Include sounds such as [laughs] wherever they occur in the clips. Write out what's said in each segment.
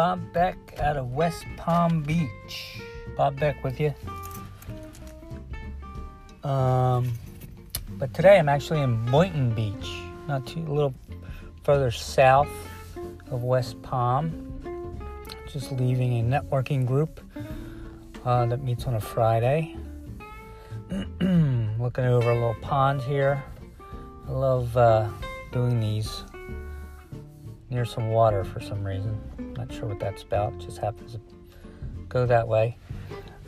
Bob Beck out of West Palm Beach. Bob Beck with you. Um, but today I'm actually in Boynton Beach, not too a little further south of West Palm. Just leaving a networking group uh, that meets on a Friday. [clears throat] Looking over a little pond here. I love uh, doing these near some water for some reason. Not sure what that's about. Just happens to go that way.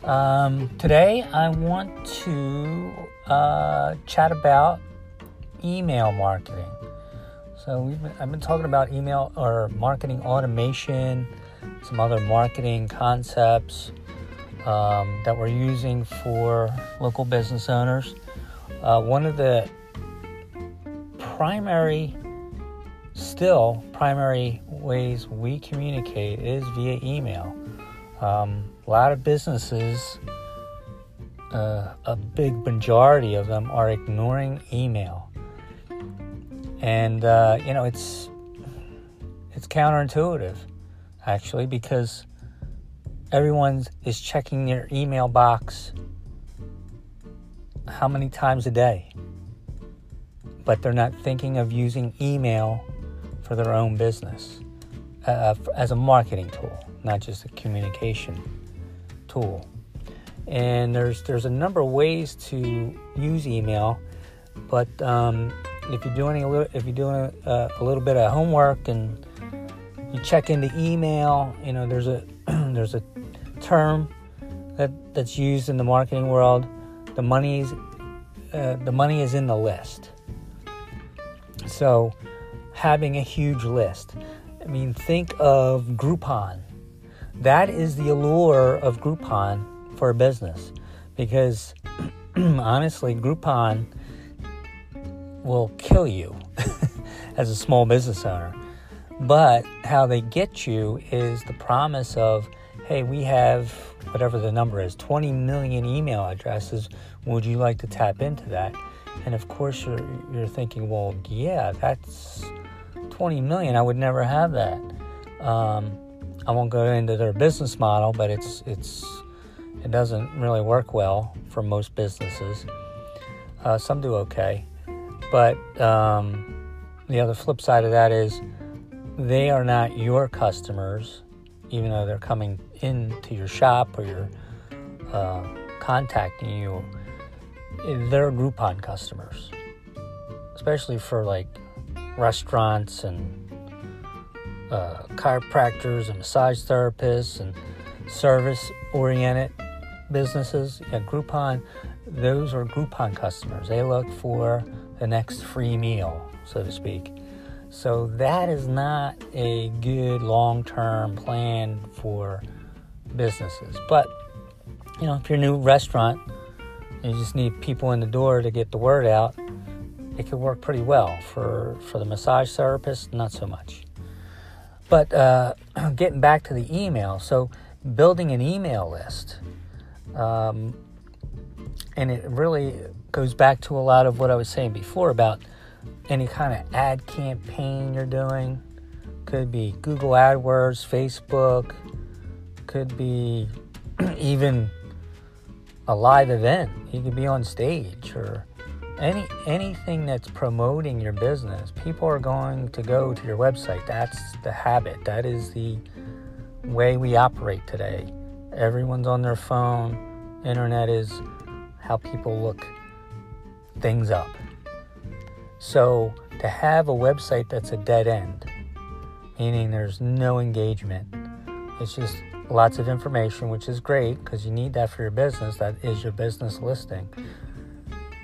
Um, today, I want to uh, chat about email marketing. So been, I've been talking about email or marketing automation, some other marketing concepts um, that we're using for local business owners. Uh, one of the primary, still primary ways we communicate is via email. Um, a lot of businesses, uh, a big majority of them, are ignoring email, and uh, you know it's it's counterintuitive, actually, because everyone is checking their email box how many times a day, but they're not thinking of using email for their own business uh, as a marketing tool, not just a communication tool. And there's there's a number of ways to use email, but um, if you're doing a little if you're doing a, a little bit of homework and you check into email, you know there's a [clears throat] there's a term that that's used in the marketing world. The money's uh, the money is in the list. So having a huge list. I mean, think of Groupon. That is the allure of Groupon for a business because [clears throat] honestly, Groupon will kill you [laughs] as a small business owner. But how they get you is the promise of, hey, we have whatever the number is 20 million email addresses. Would you like to tap into that? And of course, you're, you're thinking, well, yeah, that's 20 million. I would never have that. Um, I won't go into their business model, but it's it's it doesn't really work well for most businesses. Uh, some do okay, but um, the other flip side of that is they are not your customers, even though they're coming into your shop or you're uh, contacting you. They're Groupon customers, especially for like restaurants and uh, chiropractors and massage therapists and service oriented businesses. Yeah, Groupon, those are Groupon customers. They look for the next free meal, so to speak. So that is not a good long term plan for businesses. But, you know, if you're a new restaurant, you just need people in the door to get the word out, it could work pretty well. For, for the massage therapist, not so much. But uh, [clears throat] getting back to the email, so building an email list, um, and it really goes back to a lot of what I was saying before about any kind of ad campaign you're doing. Could be Google AdWords, Facebook, could be [clears throat] even a live event. You could be on stage or any anything that's promoting your business people are going to go to your website. That's the habit. That is the way we operate today. Everyone's on their phone. Internet is how people look things up. So to have a website that's a dead end meaning there's no engagement it's just lots of information which is great because you need that for your business. That is your business listing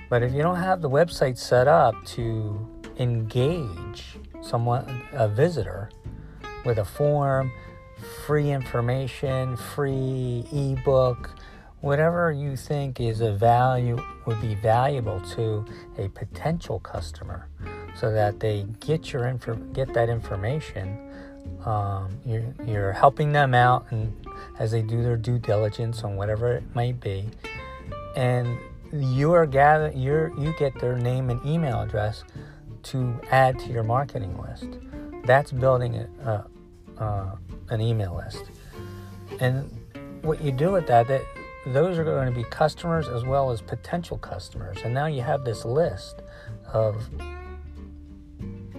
but if you don't have the website set up to engage someone, a visitor, with a form, free information, free ebook, whatever you think is a value would be valuable to a potential customer, so that they get your info, get that information. Um, you're, you're helping them out, and as they do their due diligence on whatever it might be, and you are gather you you get their name and email address to add to your marketing list. That's building a, a, uh, uh, an email list. And what you do with that, that those are going to be customers as well as potential customers. And now you have this list of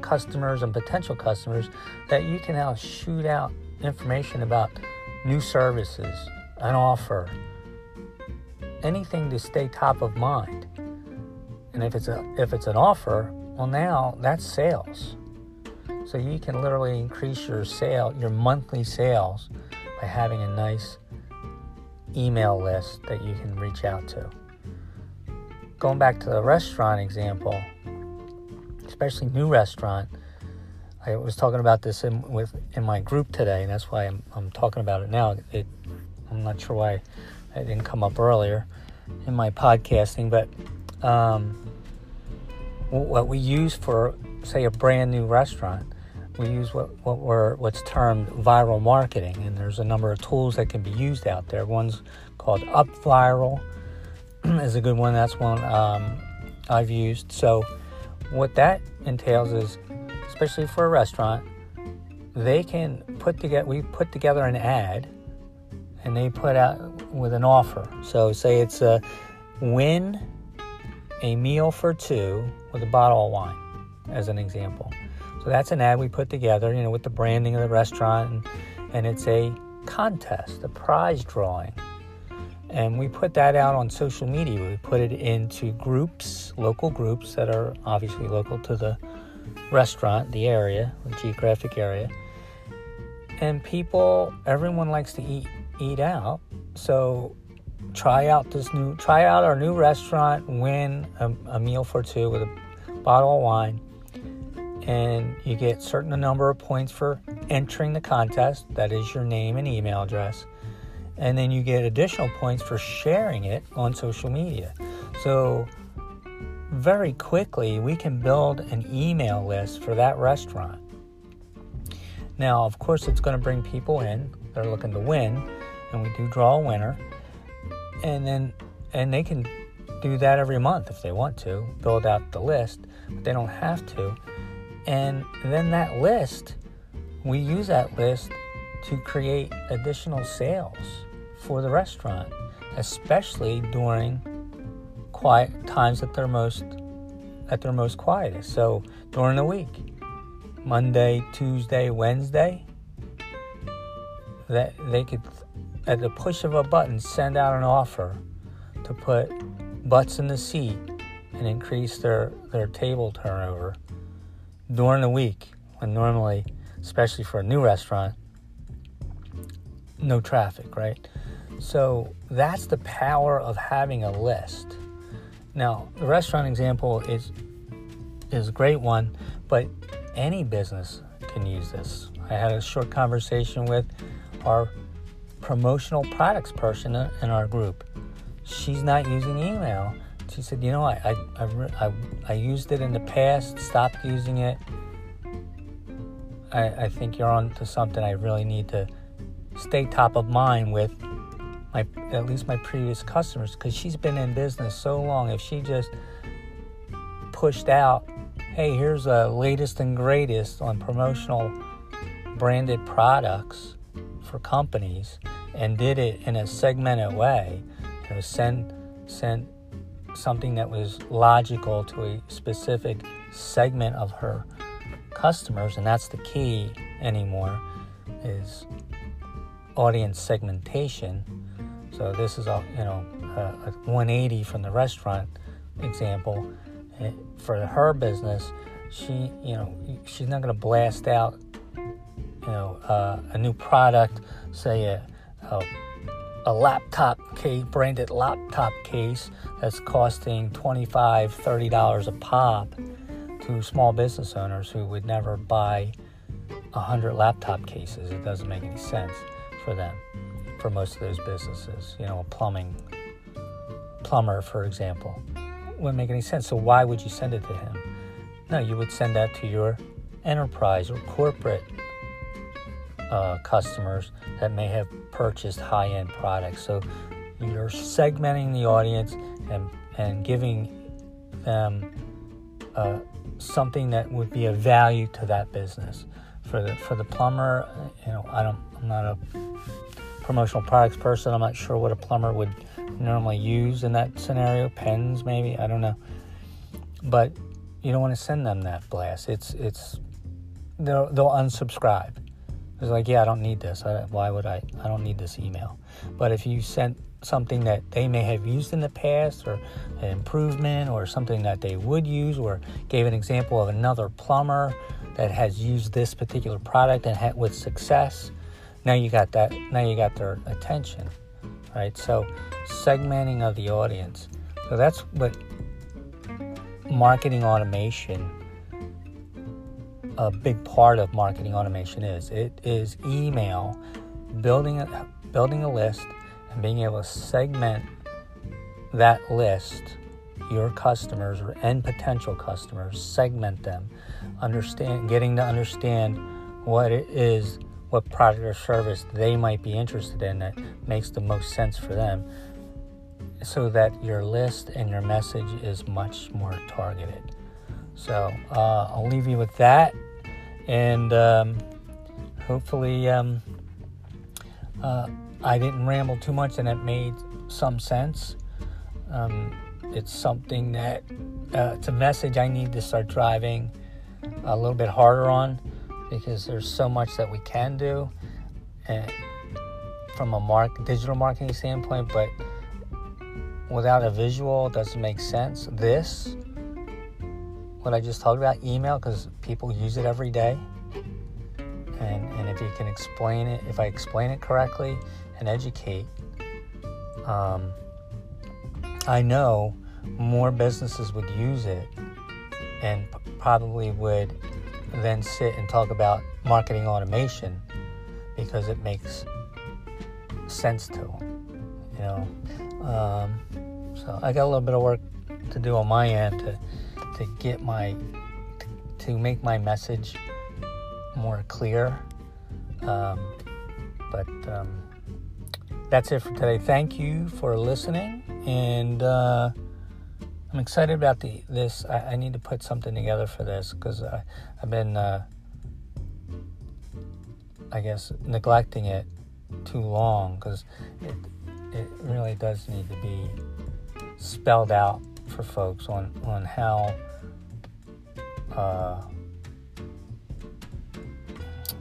customers and potential customers that you can now shoot out information about new services, an offer, anything to stay top of mind. And if it's a if it's an offer, well now that's sales. So you can literally increase your sale, your monthly sales by having a nice email list that you can reach out to. Going back to the restaurant example, especially new restaurant, I was talking about this in with in my group today, and that's why I'm, I'm talking about it now. It, I'm not sure why it didn't come up earlier in my podcasting, but um, what we use for, say, a brand new restaurant, we use what what we're what's termed viral marketing, and there's a number of tools that can be used out there. One's called UpViral [clears throat] is a good one. That's one um, I've used. So what that entails is, especially for a restaurant, they can put together. We put together an ad, and they put out with an offer. So say it's a win a meal for two with a bottle of wine, as an example. So that's an ad we put together, you know, with the branding of the restaurant, and, and it's a contest, a prize drawing. And we put that out on social media. We put it into groups, local groups that are obviously local to the restaurant, the area, the geographic area. And people, everyone likes to eat eat out. So try out this new try out our new restaurant, win a, a meal for two with a bottle of wine. And you get certain number of points for entering the contest. That is your name and email address and then you get additional points for sharing it on social media. So, very quickly, we can build an email list for that restaurant. Now, of course, it's going to bring people in. They're looking to win, and we do draw a winner. And then, and they can do that every month if they want to, build out the list, but they don't have to. And then that list, we use that list to create additional sales for the restaurant, especially during quiet times at their most at their most quietest. So during the week, Monday, Tuesday, Wednesday, that they could at the push of a button send out an offer to put butts in the seat and increase their, their table turnover during the week when normally, especially for a new restaurant, no traffic, right? So that's the power of having a list. Now, the restaurant example is is a great one, but any business can use this. I had a short conversation with our promotional products person in our group. She's not using email. She said, "You know, I I, I, I, I used it in the past, stopped using it. I, I think you're on to something. I really need to stay top of mind with my at least my previous customers because she's been in business so long if she just pushed out hey here's the latest and greatest on promotional branded products for companies and did it in a segmented way you know send sent something that was logical to a specific segment of her customers and that's the key anymore is audience segmentation so this is a you know a, a 180 from the restaurant example. Eh, for her business, she you know she's not going to blast out you know uh, a new product, say a, a a laptop case, branded laptop case that's costing $25, $30 a pop to small business owners who would never buy 100 laptop cases it doesn't make any sense for them for most of those businesses. You know, a plumbing plumber, for example, wouldn't make any sense. So why would you send it to him? No, you would send that to your enterprise or corporate uh, customers that may have purchased high-end products. So you're segmenting the audience and and giving them uh, something that would be of value to that business for the for the plumber, you know, I don't. I'm not a promotional products person. I'm not sure what a plumber would normally use in that scenario. Pens, maybe. I don't know. But you don't want to send them that blast. It's it's they'll they'll unsubscribe. It's like, yeah, I don't need this. I, why would I? I don't need this email. But if you sent something that they may have used in the past, or an improvement, or something that they would use, or gave an example of another plumber that has used this particular product and had with success, now you got that. Now you got their attention, right? So segmenting of the audience. So that's what marketing automation a big part of marketing automation is. It is email, building a, building a list, and being able to segment that list, your customers or and potential customers, segment them, understand, getting to understand what it is, what product or service they might be interested in that makes the most sense for them, so that your list and your message is much more targeted. So uh, I'll leave you with that and um, hopefully um, uh, I didn't ramble too much and it made some sense. Um, it's something that uh, it's a message I need to start driving a little bit harder on because there's so much that we can do and from a mark digital marketing standpoint, but without a visual, it doesn't make sense. This what I just talked about, email, because people use it every day. And, and if you can explain it, if I explain it correctly and educate, um, I know more businesses would use it and p- probably would then sit and talk about marketing automation because it makes sense to them, you know. Um, so I got a little bit of work to do on my end to to get my to make my message more clear. Um, but um, that's it for today. Thank you for listening, and uh, I'm excited about the this. I, I, need to put something together for this because I've been, uh, I guess, neglecting it too long because it it really does need to be spelled out for folks on on how uh,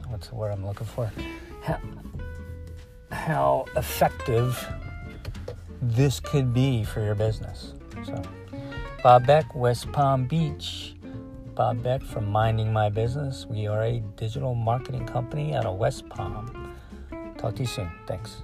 what's the word I'm looking for? How, how effective this could be for your business. So, Bob Beck, West Palm Beach. Bob Beck from Minding My Business. We are a digital marketing company out of West Palm. Talk to you soon. Thanks.